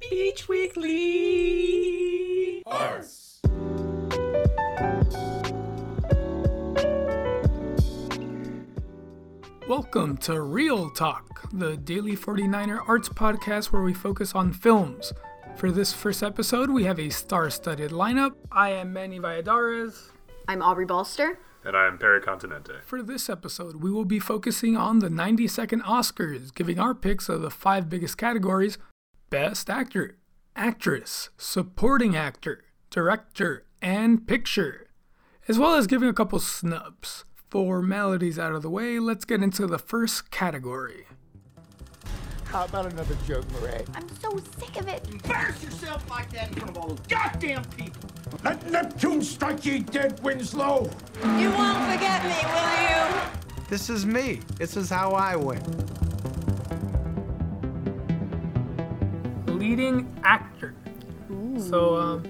Beach Weekly. Arts. Welcome to Real Talk, the daily 49er arts podcast where we focus on films. For this first episode, we have a star studded lineup. I am Manny Valladares. I'm Aubrey Balster. And I am Perry Continente. For this episode, we will be focusing on the 90 second Oscars, giving our picks of the five biggest categories Best Actor, Actress, Supporting Actor, Director, and Picture, as well as giving a couple snubs. Formalities out of the way, let's get into the first category. How about another joke, Murray? I'm so sick of it. embarrass yourself like that in front of all those goddamn people. Let Neptune strike ye dead, Winslow! You won't forget me, will you? This is me. This is how I win. Leading actor. So um,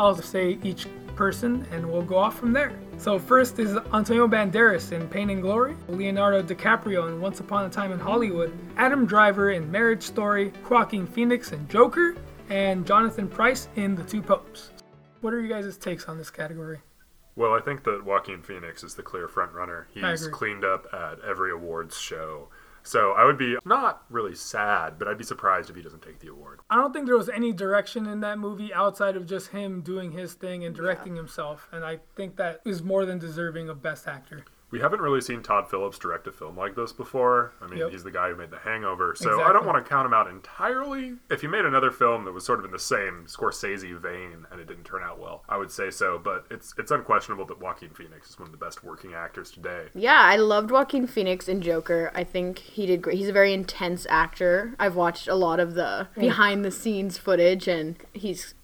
I'll just say each person and we'll go off from there. So first is Antonio Banderas in Pain and Glory, Leonardo DiCaprio in Once Upon a Time in Hollywood, Adam Driver in Marriage Story, Joaquin Phoenix in Joker, and Jonathan Pryce in The Two Popes. What are you guys' takes on this category? Well, I think that Joaquin Phoenix is the clear front runner. He's cleaned up at every awards show. So I would be not really sad, but I'd be surprised if he doesn't take the award. I don't think there was any direction in that movie outside of just him doing his thing and directing himself, and I think that is more than deserving of Best Actor. We haven't really seen Todd Phillips direct a film like this before. I mean, Yep. he's the guy who made The Hangover, so I don't want to count him out entirely. If he made another film that was sort of in the same Scorsese vein and it didn't turn out well, I would say so. But it's it's unquestionable that Joaquin Phoenix is one of the best working actors today. Yeah, I loved Joaquin Phoenix in Joker. I think he did great. He's a very intense actor. I've watched a lot of the behind the scenes footage and he's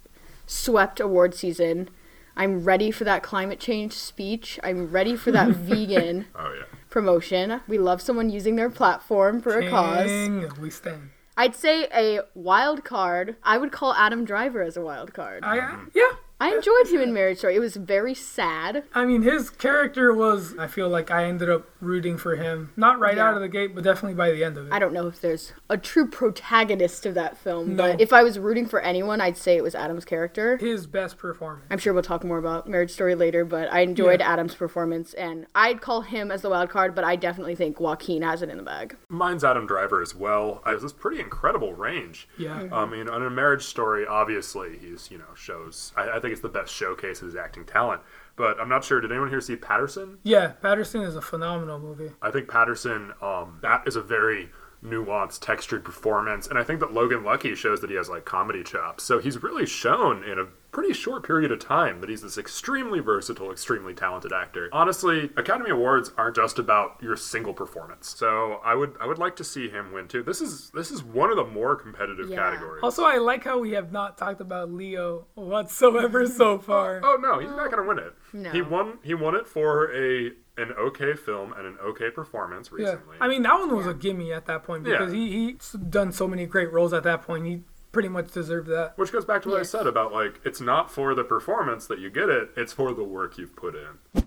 swept award season. I'm ready for that climate change speech. I'm ready for that vegan Oh yeah. promotion. We love someone using their platform for a cause. We stand. I'd say a wild card. I would call Adam Driver as a wild card. I, mm-hmm. yeah, I enjoyed him in Marriage Story. It was very sad. I mean, his character was. I feel like I ended up rooting for him, not right Yeah. out of the gate, but definitely by the end of it. I don't know if there's a true protagonist of that film, No. but if I was rooting for anyone, I'd say it was Adam's character. His best performance. I'm sure we'll talk more about Marriage Story later, but I enjoyed Yeah. Adam's performance, and I'd call him as the wild card, but I definitely think Joaquin has it in the bag. Mine's Adam Driver as well. I, this pretty incredible range. Yeah. I mean, on a marriage story, obviously he's you know shows. I, I think it's the best showcase of his acting talent. But I'm not sure. Did anyone here see Paterson? Yeah, Paterson is a phenomenal movie. I think Paterson. Um, that is a very nuanced, textured performance, and I think that Logan Lucky shows that he has like comedy chops. So he's really shown in a pretty short period of time that he's this extremely versatile, extremely talented actor. Honestly, Academy Awards aren't just about your single performance. So I would I would like to see him win too. This is this is one of the more competitive Yeah. categories. Also, I like how we have not talked about Leo whatsoever so far. Oh no, he's not going to win it. No. He won. He won it for a an okay film and an okay performance Yeah, recently. I mean that one was a gimme at that point because Yeah. he he's done so many great roles at that point. He pretty much deserved that. which goes back to what Yes. I said about like it's not for the performance that you get it; it's for the work you've put in.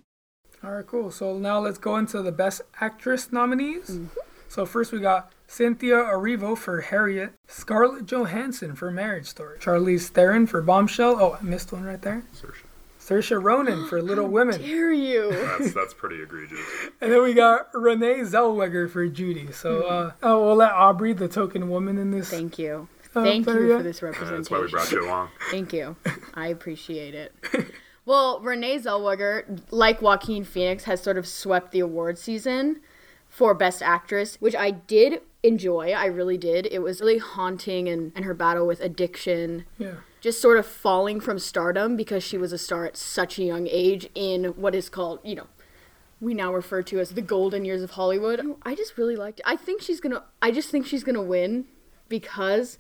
All right, cool. So now let's go into the best actress nominees. So first we got Cynthia Erivo for Harriet, Scarlett Johansson for Marriage Story, Charlize Theron for Bombshell. Oh, I missed one right there. Saoirse. Saoirse Ronan for Little Women, Dare you? That's that's pretty egregious. and then we got Renee Zellweger for Judy. So uh, oh, we'll let Aubrey, the token woman in this. Thank you. Oh, Thank you you for go. this And that's why we representation. brought you along. Thank you. I appreciate it. Well, Renee Zellweger, like Joaquin Phoenix, has sort of swept the award season for Best Actress, which I did enjoy. I really did. It was really haunting and, and her battle with addiction. Yeah. Just sort of falling from stardom because she was a star at such a young age in what is called, you know, we now refer to as the golden years of Hollywood. I just really liked it. I think she's gonna I just think she's gonna win because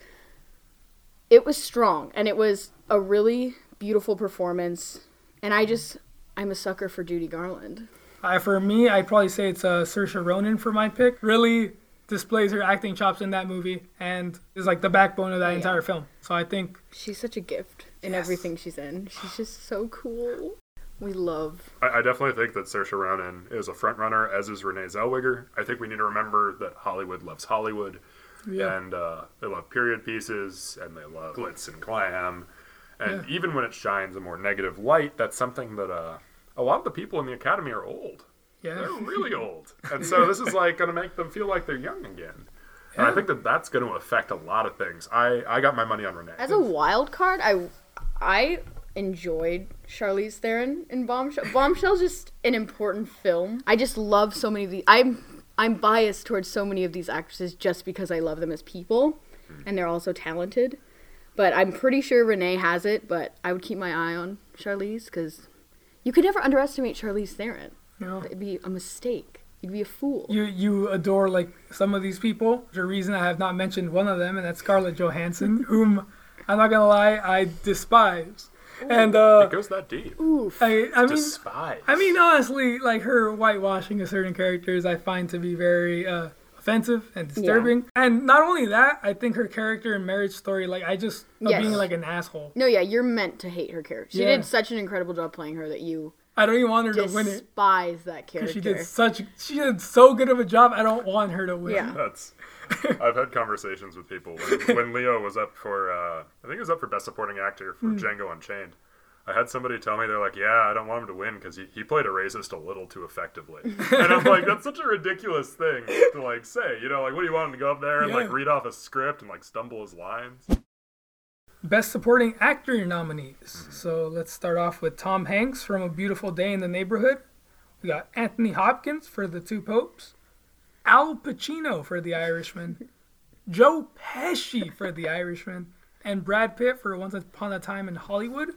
it was strong and it was a really beautiful performance. And I just I'm a sucker for Judy Garland. Uh, for me, I'd probably say it's uh, Saoirse Ronan for my pick. Really displays her acting chops in that movie and is like the backbone of that Yeah. entire film. So I think She's such a gift in Yes. everything she's in. She's just so cool. We love. I, I definitely think that Saoirse Ronan is a front runner, as is Renee Zellweger. I think we need to remember that Hollywood loves Hollywood. Yeah. and uh, they love period pieces and they love glitz and glam. And even when it shines a more negative light, that's something that uh, a lot of the people in the academy are old. Yeah. They're really old, and so this is like going to make them feel like they're young again. And I think that that's going to affect a lot of things. I, I got my money on Renee. As a wild card, I I enjoyed Charlize Theron in Bombshell. Bombshell's just an important film. I just love so many of these. I'm I'm biased towards so many of these actresses just because I love them as people, mm. and they're also talented. But I'm pretty sure Renee has it. But I would keep my eye on Charlize because you could never underestimate Charlize Theron. No. It'd be a mistake. You'd be a fool. You you adore like some of these people. There's a reason I have not mentioned one of them, and that's Scarlett Johansson, whom I'm not gonna lie, I despise. And uh, it goes that deep. I I mean Despise. I mean honestly, like her whitewashing of certain characters, I find to be very uh, offensive and disturbing. And not only that, I think her character in Marriage Story, like I just of Yes. being like an asshole. No, yeah, you're meant to hate her character. She Yeah. did such an incredible job playing her that you I don't even want her to win it. despise that character. She did such she did so good of a job. I don't want her to win. Yeah. That's. I've had conversations with people when, when Leo was up for. Uh, I think he was up for Best Supporting Actor for Django Unchained. I had somebody tell me they're like, "Yeah, I don't want him to win because he, he played a racist a little too effectively," and I'm like, "That's such a ridiculous thing to like say." You know, like, what do you want him to go up there and like read off a script and like stumble his lines? Best Supporting Actor nominees. So let's start off with Tom Hanks from A Beautiful Day in the Neighborhood. We got Anthony Hopkins for The Two Popes. Al Pacino for The Irishman. Joe Pesci for The Irishman. And Brad Pitt for Once Upon a Time in Hollywood.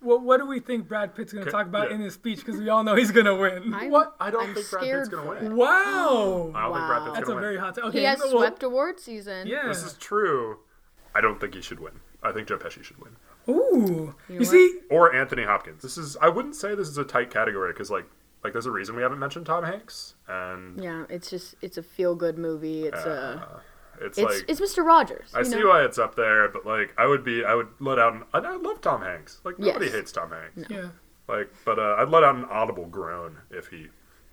What, what do we think Brad Pitt's going to talk about yeah. in his speech? Because we all know he's going to win. I'm, What? I don't I'm think Brad Pitt's gonna win. Wow. I don't think Brad Pitt's That's a gonna win. very hot take. Okay, He has well, swept award season. Yeah. This is true. I don't think he should win. I think Joe Pesci should win. Ooh. You, what? see, or Anthony Hopkins. This is I wouldn't say this is a tight category because like like there's a reason we haven't mentioned Tom Hanks and Yeah, it's just it's a feel good movie. It's a it's, it's like it's Mr. Rogers. I you see know? why it's up there, but like I would be I would let out an I, I love Tom Hanks. Like nobody Yes. hates Tom Hanks. yeah. Like but uh, I'd let out an audible groan if he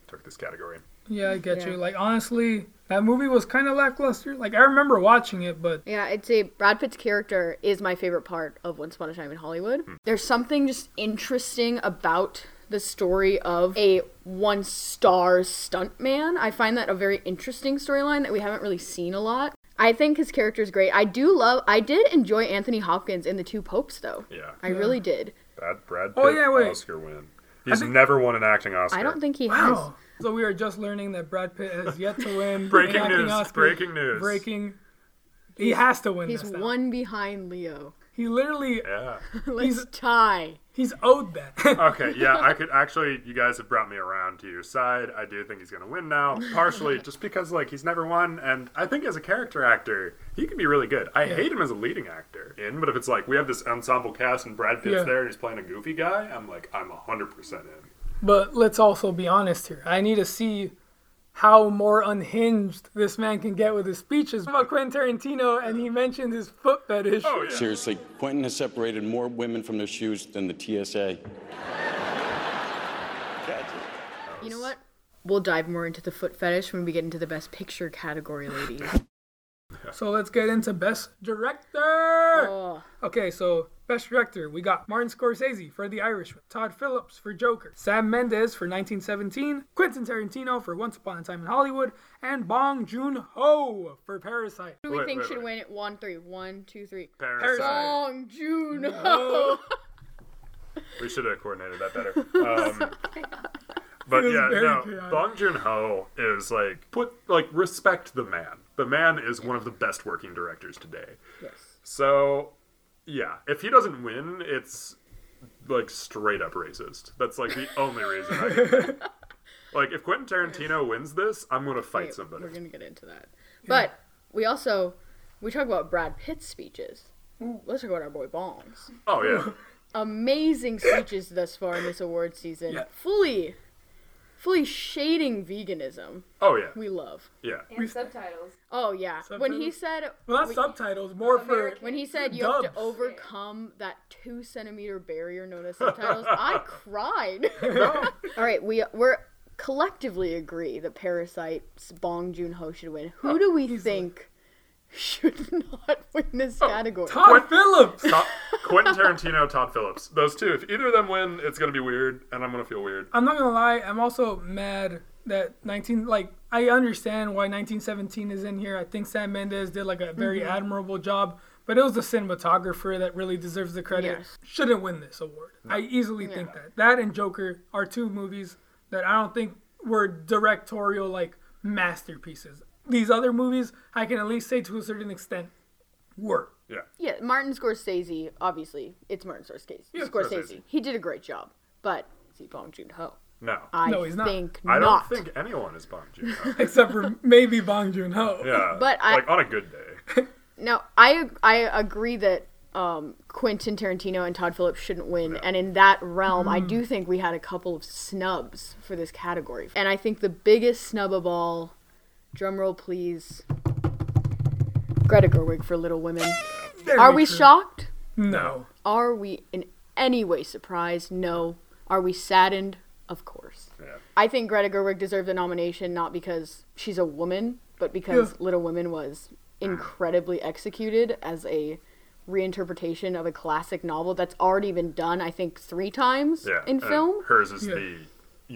took this category. Yeah, I get Yeah. you. Like, honestly, that movie was kind of lackluster. Like, I remember watching it, but Yeah, I'd say Brad Pitt's character is my favorite part of Once Upon a Time in Hollywood. There's something just interesting about the story of a one star stuntman. I find that a very interesting storyline that we haven't really seen a lot. I think his character is great. I do love, I did enjoy Anthony Hopkins in The Two Popes, though. Yeah. I really did. Brad Brad oh, Pitt Oh, yeah, wait. Oscar win. He's never won an acting Oscar. I don't think he has. wow. So we are just learning that Brad Pitt has yet to win. Breaking an acting news, Oscar. breaking news. Breaking. He has to win He's this. time. one behind Leo. He literally, Yeah. Let's tie. He's owed that. Okay, yeah, I could actually. You guys have brought me around to your side. I do think he's gonna win now, partially just because like he's never won, and I think as a character actor, he can be really good. I hate him as a leading actor in, but if it's like we have this ensemble cast and Brad Pitt's Yeah. there and he's playing a goofy guy, I'm like I'm hundred percent in. but let's also be honest here. I need to see how more unhinged this man can get with his speeches. About Quentin Tarantino, and he mentioned his foot fetish. Oh yeah, Seriously, Quentin has separated more women from their shoes than the TSA. You know what? We'll dive more into the foot fetish when we get into the best picture category, ladies. So let's get into best director. Oh, Okay, so best director, we got Martin Scorsese for The Irishman, Todd Phillips for Joker, Sam Mendes for 1917, Quentin Tarantino for Once Upon a Time in Hollywood, and Bong Joon Ho for Parasite. who do we Wait, think wait, should wait. win it? One, three. One, two, three. Parasite. Bong Joon Ho. We should have coordinated that better. Um, but yeah, no. chaotic. Bong Joon Ho is like put like respect the man. The man is one of the best working directors today. Yes. So, yeah, if he doesn't win, it's like straight up racist. That's like the only reason. I can think. Like if Quentin Tarantino wins this, I'm gonna fight Wait, somebody. We're gonna get into that. But we also we talk about Brad Pitt's speeches. Let's talk about our boy Bongs. Oh yeah, Amazing speeches thus far in this award season. Yeah. Fully, fully shading veganism. oh yeah, We love. yeah. And subtitles. Oh yeah. When he said Well, not subtitles, more for. when he said you have to overcome that two centimeter barrier known as subtitles, I cried. All right, we we're collectively agree that Parasite's Bong Joon Ho should win. Who do we think should not win this oh, category. Todd Phillips. Todd, Quentin Tarantino, Todd Phillips. Those two. If either of them win, it's gonna be weird, and I'm gonna feel weird. I'm not gonna lie. I'm also mad that 19 like I understand why 1917 is in here. I think Sam Mendes did like a very mm-hmm. admirable job, but it was the cinematographer that really deserves the credit. Yes. Shouldn't win this award. I easily think that. That and Joker are two movies that I don't think were directorial like masterpieces. These other movies, I can at least say to a certain extent, were. Yeah. Yeah, Martin Scorsese, obviously, it's Martin Scorsese. Yeah, Scorsese. Scorsese. He did a great job, but is he Bong Joon Ho? No. I No, he's not. think I don't not. think anyone is Bong Joon Ho. Except for maybe Bong Joon Ho. Yeah. But I- like on a good day. No, I I agree that um, Quentin Tarantino and Todd Phillips shouldn't win, and in that realm, I do think we had a couple of snubs for this category. And I think the biggest snub of all, drumroll please, Greta Gerwig for Little Women. Very Are we true. shocked? No. Are we in any way surprised? No. Are we saddened? Of course. Yeah. I think Greta Gerwig deserved the nomination not because she's a woman, but because Yeah. Little Women was incredibly executed as a reinterpretation of a classic novel that's already been done, I think, three times Yeah. in and film. Hers is Yeah. the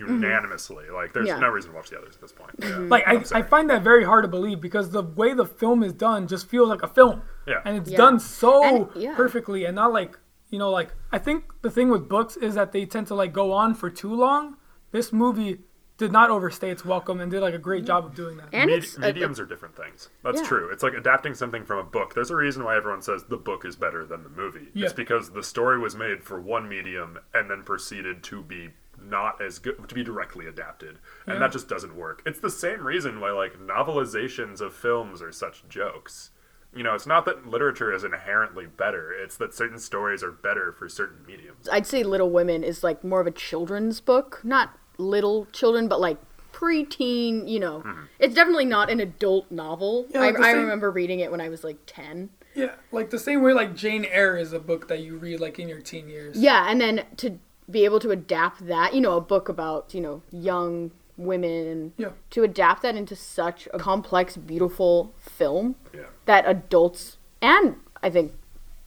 Mm-hmm. unanimously. Like there's Yeah. no reason to watch the others at this point. Mm-hmm. Yeah. Like I, I'm I sorry. find that very hard to believe because the way the film is done just feels like a film. Yeah. And it's Yeah. done so And- yeah. perfectly and not like you know, like I think the thing with books is that they tend to like go on for too long. This movie did not overstay its welcome and did like a great mm-hmm. job of doing that. And Med- it's a- mediums are different things. That's Yeah. true. It's like adapting something from a book. There's a reason why everyone says the book is better than the movie. Yeah. It's because the story was made for one medium and then proceeded to be not as good to be directly adapted. And that just doesn't work. It's the same reason why like novelizations of films are such jokes. You know, it's not that literature is inherently better. It's that certain stories are better for certain mediums. I'd say Little Women is like more of a children's book. Not little children, but like preteen, you know. Mm-hmm. It's definitely not an adult novel. Yeah, I, like I same- remember reading it when I was like 10. Yeah, like the same way like Jane Eyre is a book that you read like in your teen years. Yeah, and then to be able to adapt that, you know, a book about, you know, young women Yeah. to adapt that into such a complex, beautiful film Yeah. that adults and I think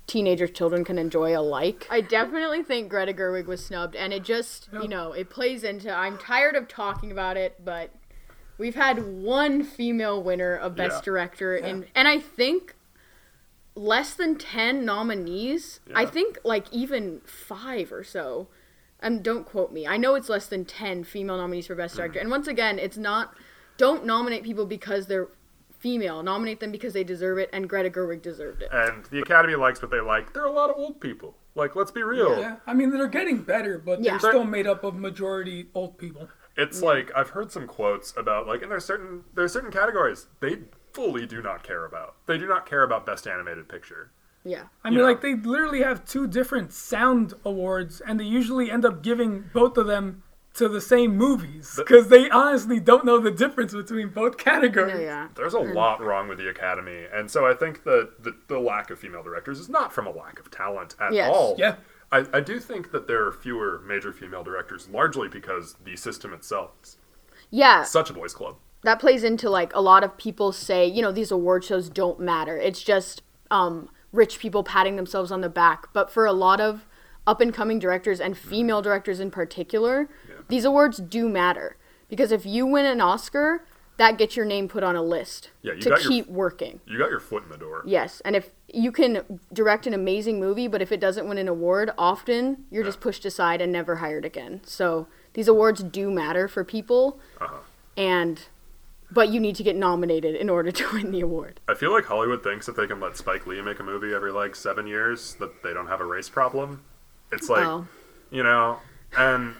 teenagers, children can enjoy alike. I definitely think Greta Gerwig was snubbed, and it just, Yeah. you know, it plays into. I'm tired of talking about it, but we've had one female winner of Best Yeah. Director, and and I think less than 10 nominees. I think like even five or so. And don't quote me. I know it's less than 10 female nominees for Best Director. And once again, it's not, don't nominate people because they're female. Nominate them because they deserve it, and Greta Gerwig deserved it. And the Academy likes what they like. There are a lot of old people. Like, let's be real. Yeah, I mean they're getting better, but Yeah. they're still made up of majority old people. It's like I've heard some quotes about like, and there's certain there's certain categories they fully do not care about. They do not care about best animated picture. Yeah. I mean, Yeah. like they literally have two different sound awards, and they usually end up giving both of them to the same movies because they honestly don't know the difference between both categories. No, yeah. There's a lot wrong with the Academy, and so I think that the, the lack of female directors is not from a lack of talent at Yes. all. Yeah. I, I do think that there are fewer major female directors, largely because the system itself is Yeah. such a boys' club. that plays into like a lot of people say, you know, these award shows don't matter. It's just um, rich people patting themselves on the back. But for a lot of up and coming directors and female directors in particular, these awards do matter because if you win an Oscar, that gets your name put on a list Yeah, you to got your- keep working. You got your foot in the door. Yes, and if you can direct an amazing movie, but if it doesn't win an award, often you're just pushed aside and never hired again. So these awards do matter for people, Uh-huh. and but you need to get nominated in order to win the award. I feel like Hollywood thinks if they can let Spike Lee make a movie every like seven years, that they don't have a race problem. It's like, Oh. you know, and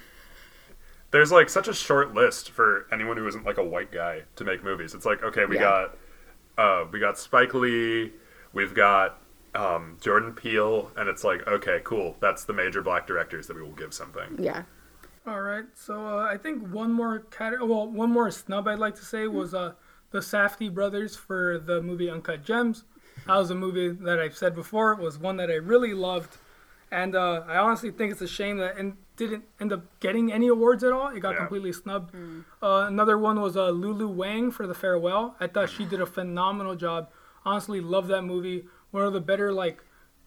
there's like such a short list for anyone who isn't like a white guy to make movies. It's like, okay, we Yeah. got, uh, we got Spike Lee, we've got um, Jordan Peele, and it's like, okay, cool, that's the major black directors that we will give something. Yeah. All right, so uh, I think one more cat- well, one more snub I'd like to say was uh, the Safdie brothers for the movie Uncut Gems. That was a movie that I've said before it was one that I really loved, and uh, I honestly think it's a shame that it didn't end up getting any awards at all. It got Yeah. completely snubbed. Uh, another one was uh, Lulu Wang for The Farewell. I thought she did a phenomenal job Honestly, loved that movie. One of the better like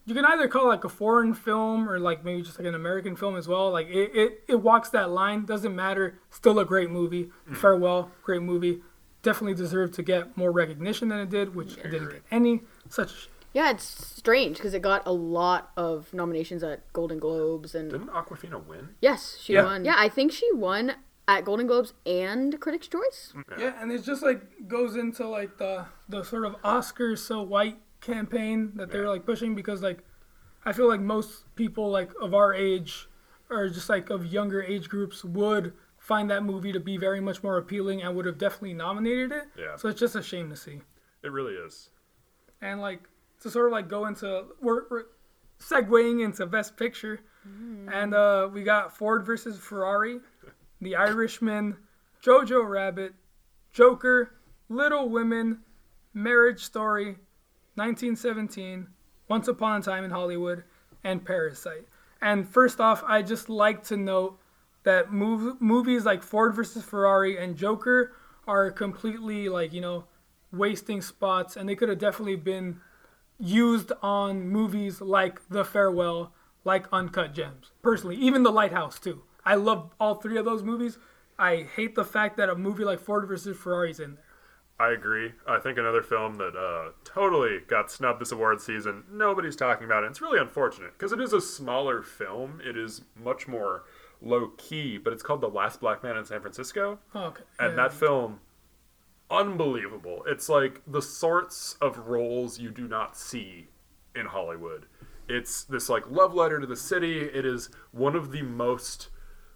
you can either call it like a foreign film or like maybe just like an American film as well. Like it, it, it walks that line. Doesn't matter. Still a great movie. Mm. Farewell, great movie. Definitely deserved to get more recognition than it did, which it didn't get any. Such Yeah, it's strange because it got a lot of nominations at Golden Globes and Didn't Awkwafina win? yes, she Yeah. won. Yeah, I think she won at Golden Globes and Critics' Choice. Yeah, and it just like goes into like the the sort of Oscars so white campaign that they're like pushing because like I feel like most people like of our age or just like of younger age groups would find that movie to be very much more appealing and would have definitely nominated it. Yeah. So it's just a shame to see. It really is. And like to sort of like go into we're, we're segueing into Best Picture, and uh, we got Ford versus Ferrari, The Irishman, Jojo Rabbit, Joker, Little Women, Marriage Story, 1917, Once Upon a Time in Hollywood, and Parasite. And first off, I just like to note that mov- movies like Ford versus Ferrari and Joker are completely like you know wasting spots, and they could have definitely been used on movies like The Farewell, like Uncut Gems. Personally, even The Lighthouse too. I love all three of those movies. I hate the fact that a movie like Ford versus is in there. I agree. I think another film that uh, totally got snubbed this award season, nobody's talking about it. It's really unfortunate because it is a smaller film. It is much more low key, but it's called The Last Black Man in San Francisco. Oh, okay. And yeah. that film, unbelievable. It's like the sorts of roles you do not see in Hollywood. It's this like love letter to the city. It is one of the most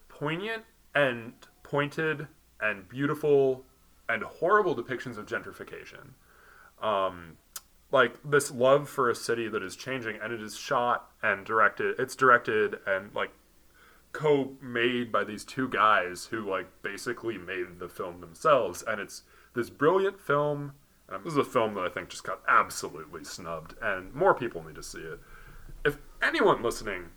poignant and pointed and beautiful and horrible depictions of gentrification. Um, like this love for a city that is changing, and it is shot and directed. It's directed and like co-made by these two guys who like basically made the film themselves, and it's this brilliant film. Um, this is a film that I think just got absolutely snubbed, and more people need to see it. If anyone listening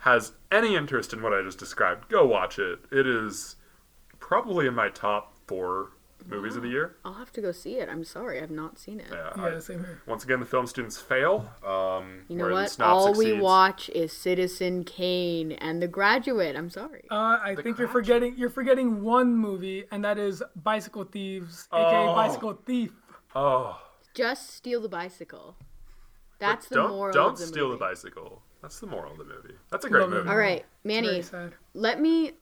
has any interest in what I just described, go watch it. It is probably in my top four movies of the year. I'll have to go see it. I'm sorry, I've not seen it. Yeah, yeah, I- same here. once again, the film students fail. Um, You know what? snob All we watch is Citizen Kane and The Graduate. I'm sorry. Uh, I think you're forgetting you're forgetting one movie, and that is Bicycle Thieves, aka Oh. Bicycle Thief. Oh, Just steal the bicycle. That's the don't moral don't of the steal movie. the bicycle. That's the moral of the movie. That's a great Love movie. All right, Manny, let me.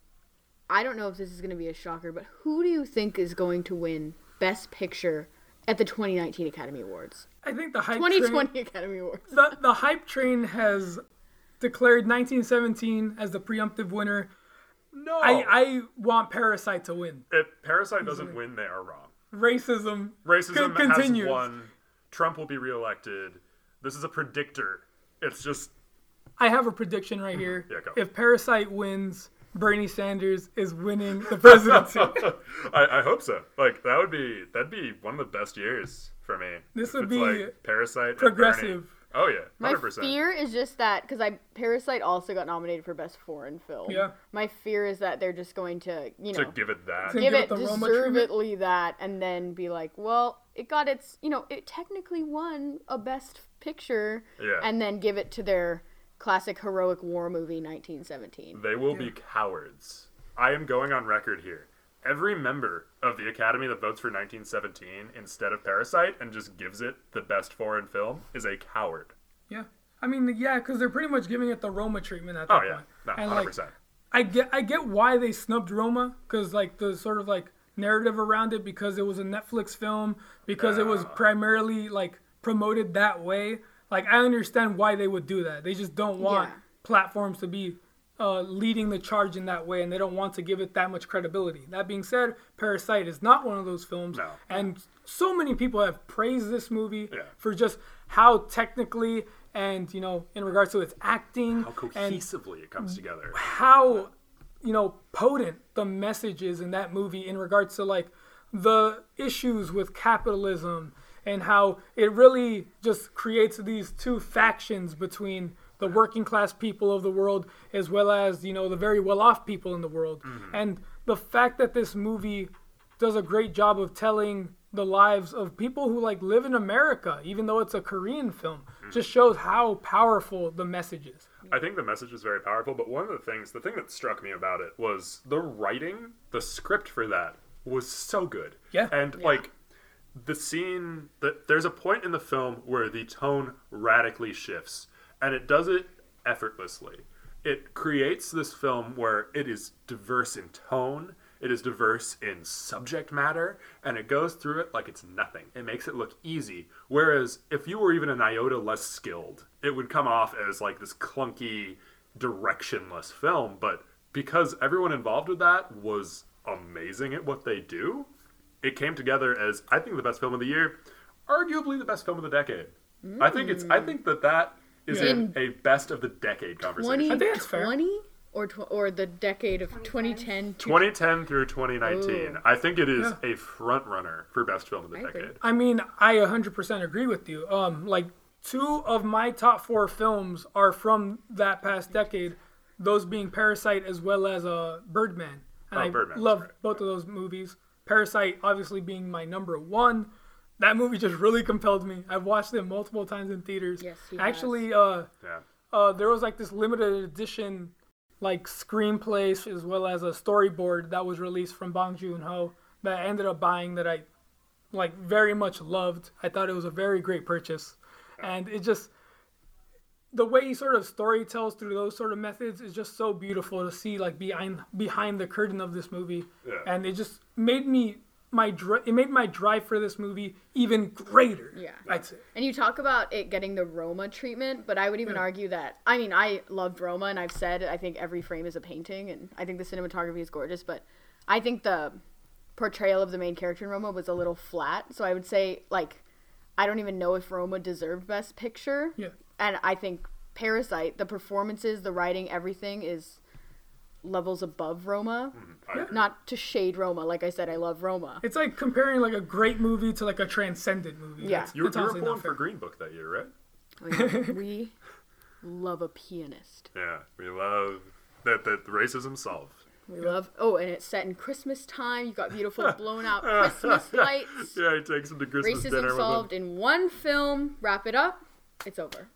I don't know if this is going to be a shocker, but who do you think is going to win Best Picture at the 2019 Academy Awards? I think the hype 2020 train, Academy Awards. the, the hype train has declared 1917 as the preemptive winner. No, I, I want Parasite to win. if Parasite doesn't win, they are wrong. Racism, Racism con- continues. has won. Trump will be reelected. This is a predictor. It's just I have a prediction right here. Yeah, go. If Parasite wins, Bernie Sanders is winning the presidency. I, I hope so. Like that would be that'd be one of the best years for me. This would be like Parasite progressive. Oh yeah, My hundred percent. fear is just that because I Parasite also got nominated for Best Foreign Film. Yeah. My fear is that they're just going to, you know, To give it that. Give give it it the Roma treatment? deservedly that, and then be like, well, it got its, you know, it technically won a Best Picture, Yeah. and then give it to their classic heroic war movie 1917. They will be cowards. I am going on record here. Every member of the Academy that votes for 1917 instead of Parasite and just gives it the best foreign film is a coward. yeah. I mean, yeah, because they're pretty much giving it the Roma treatment at that Oh yeah, point. no, And, hundred like, percent. I get I get why they snubbed Roma because like the sort of like narrative around it because it was a Netflix film because it was primarily like promoted that way. Like I understand why they would do that. They just don't want Yeah. platforms to be uh, leading the charge in that way, and they don't want to give it that much credibility. That being said, Parasite is not one of those films, No. and so many people have praised this movie Yeah. for just how technically and you know in regards to its acting How and cohesively it comes together. how you know potent the message is in that movie in regards to like the issues with capitalism and how it really just creates these two factions between the working class people of the world as well as you know the very well off people in the world mm-hmm. and the fact that this movie does a great job of telling the lives of people who like live in America, even though it's a Korean film. Mm-hmm. Just shows how powerful the message is. I think the message is very powerful, but one of the things, the thing that struck me about it was the writing, the script for that was so good. Yeah. And like the scene that there's a point in the film where the tone radically shifts and it does it effortlessly. It creates this film where it is diverse in tone, it is diverse in subject matter, and it goes through it like it's nothing. It makes it look easy. Whereas if you were even an iota less skilled, it would come off as like this clunky, directionless film. But because everyone involved with that was amazing at what they do, it came together as I think the best film of the year, arguably the best film of the decade. I think it's I think that that is in a best of the decade conversation. I think that's fair. 2020 or tw- or the decade of 2010 to 2010 through 2019. Ooh. I think it is a front runner for best film of the I agree. decade. I mean, I 100% agree with you. Um, like two of my top four films are from that past decade. Those being Parasite as well as uh, Birdman. And Oh, I Birdman's love right. both of those movies. Parasite obviously being my number one. That movie just really compelled me. I've watched it multiple times in theaters. Yes, he Actually, uh, Yeah. uh, there was like this limited edition like screenplay as well as a storyboard that was released from Bong Joon Ho that I ended up buying that I like very much loved. I thought it was a very great purchase, and it just the way he sort of story tells through those sort of methods is just so beautiful to see like behind behind the curtain of this movie, Yeah. and it just made me my dri- it made my drive for this movie even greater. Yeah. I'd say. And you talk about it getting the Roma treatment, but I would even argue that I mean I loved Roma and I've said I think every frame is a painting and I think the cinematography is gorgeous, but I think the portrayal of the main character in Roma was a little flat. So I would say like I don't even know if Roma deserved best picture. Yeah. And I think Parasite, the performances, the writing, everything is levels above Roma. Mm-hmm. I agree. Not to shade Roma, like I said I love Roma. It's like comparing like a great movie to like a transcendent movie. Yeah. That's- You, you were honestly not pulling for Green Book that year, right? Oh, yeah. we love a pianist. Yeah. We love that that racism solved. We love. Oh, and it's set in Christmas time. You got beautiful blown out Christmas lights. Yeah, he takes him to Christmas dinner Racism with solved him. in one film. Wrap it up. It's over.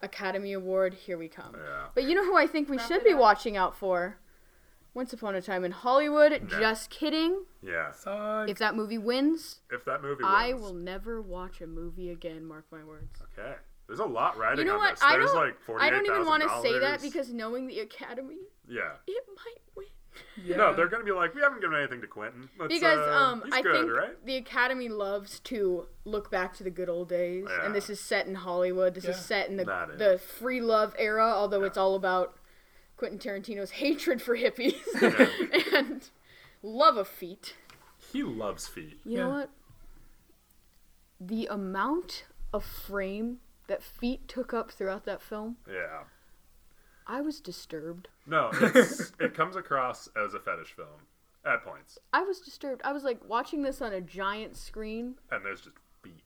Academy Award. Here we come. Yeah. But you know who I think we should be watching out for? Once Upon a Time in Hollywood. Just kidding. Yeah. Sucks. If that movie wins, If that movie wins. I will never watch a movie again. Mark my words. Okay. There's a lot riding You know on what? this. I don't. like I don't even want to say that because knowing the Academy, Yeah. it might win. Yeah. No, they're gonna be like, we haven't given anything to Quentin. Let's, because uh, um he's I good, think right? the Academy loves to look back to the good old days, Yeah. and this is set in Hollywood. This is set in the the free love era, although it's all about Quentin Tarantino's hatred for hippies and love of feet. He loves feet. You Yeah. know what? The amount of frame that feet took up throughout that film, Yeah. I was disturbed. No, it's, it comes across as a fetish film at points, I was disturbed. I was like watching this on a giant screen. and there's just feet.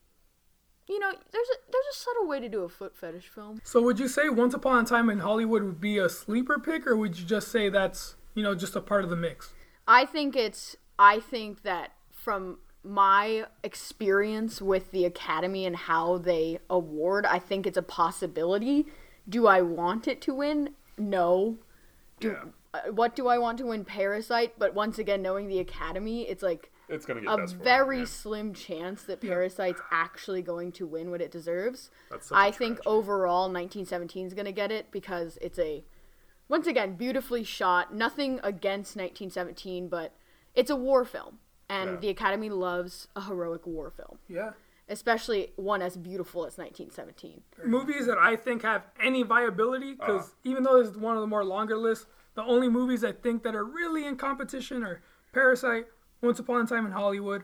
You know, there's a there's a subtle way to do a foot fetish film. So would you say Once Upon a Time in Hollywood would be a sleeper pick, or would you just say that's you know just a part of the mix? I think it's I think that from my experience with the academy and how they award, I think it's a possibility. Do I want it to win? No. Do Yeah. uh, what do I want to win Parasite? But once again, knowing the academy, it's like It's gonna get a very slim chance that Parasite's actually going to win what it deserves. That's such a I think tragedy. overall 1917 is going to get it because it's a once again beautifully shot. Nothing against 1917, but it's a war film and Yeah. the Academy loves a heroic war film, Yeah. Especially one as beautiful as 1917. Movies that I think have any viability, because even though this is one of the more longer lists, the only movies I think that are really in competition are Parasite, Once Upon a Time in Hollywood,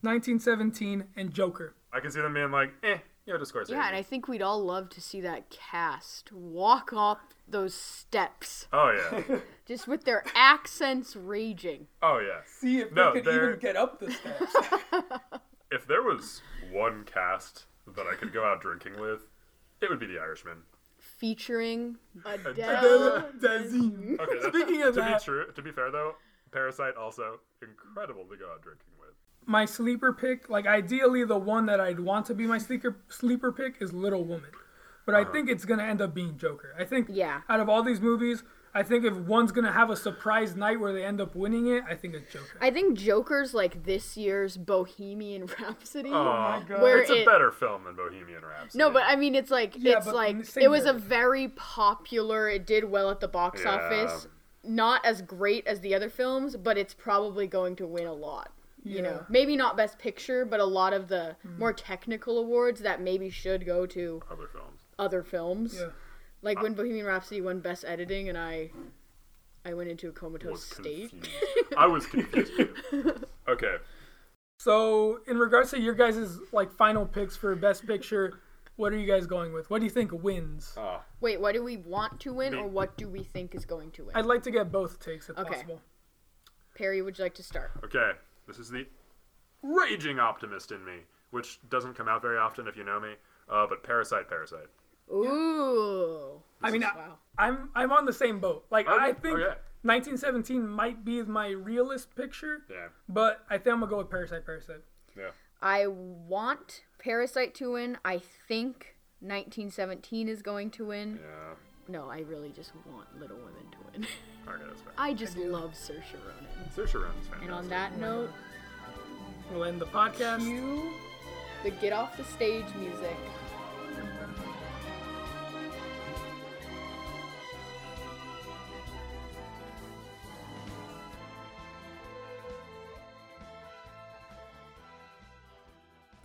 1917, and Joker. I can see them being like, eh, you know, to Scorsese. Yeah, and I think we'd all love to see that cast walk off those steps Oh yeah. just with their accents raging. Oh yeah. See if No, they could they're- even get up the steps. If there was one cast that I could go out drinking with, it would be The Irishman. Featuring Adele. Desi. Okay, that, Speaking of to that- be true, to be fair though, Parasite also incredible to go out drinking with. my sleeper pick, like ideally the one that I'd want to be my sleeper sleeper pick is Little Woman, but I uh-huh. think it's gonna end up being Joker. I think Yeah. out of all these movies, I think if one's gonna have a surprise night where they end up winning it, I think it's Joker. I think Joker's like this year's Bohemian Rhapsody. Oh my God. Where it's a it- better film than Bohemian Rhapsody. No, but I mean, it's like Yeah, it's like it was a very popular. It did well at the box Yeah. office. Not as great as the other films, but it's probably going to win a lot. You Yeah. know, maybe not Best Picture, but a lot of the hmm. more technical awards that maybe should go to other films. other films. Yeah. Like when Bohemian Rhapsody won Best Editing, and I, I went into a comatose Was state. confused. I was confused. too. Okay. So in regards to your guys' like final picks for Best Picture, what are you guys going with? What do you think wins? Oh, Wait, what do we want to win, Me. or what do we think is going to win? I'd like to get both takes if Okay. possible. Perry, would you like to start? okay. This is the raging optimist in me, which doesn't come out very often if you know me. Uh, but Parasite, Parasite. Ooh. I mean, I, Wow. I'm I'm on the same boat. Like I think okay. 1917 might be my realist picture, Yeah. but I think I'm gonna go with Parasite. Parasite. Yeah. I want Parasite to win. I think 1917 is going to win. Yeah. No, I really just want Little Women to win. Okay, that's fair. I just love Saoirse Ronan. Saoirse Ronan's fantastic. And on that note, We'll end the podcast. cue the Get Off the Stage music.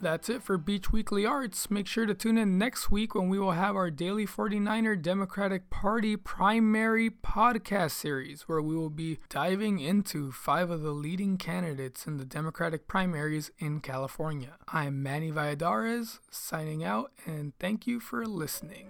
That's it for Beach Weekly Arts. Make sure to tune in next week when we will have our daily 49er Democratic Party primary podcast series, where we will be diving into five of the leading candidates in the Democratic primaries in California. I'm Manny Valladares, signing out, and thank you for listening.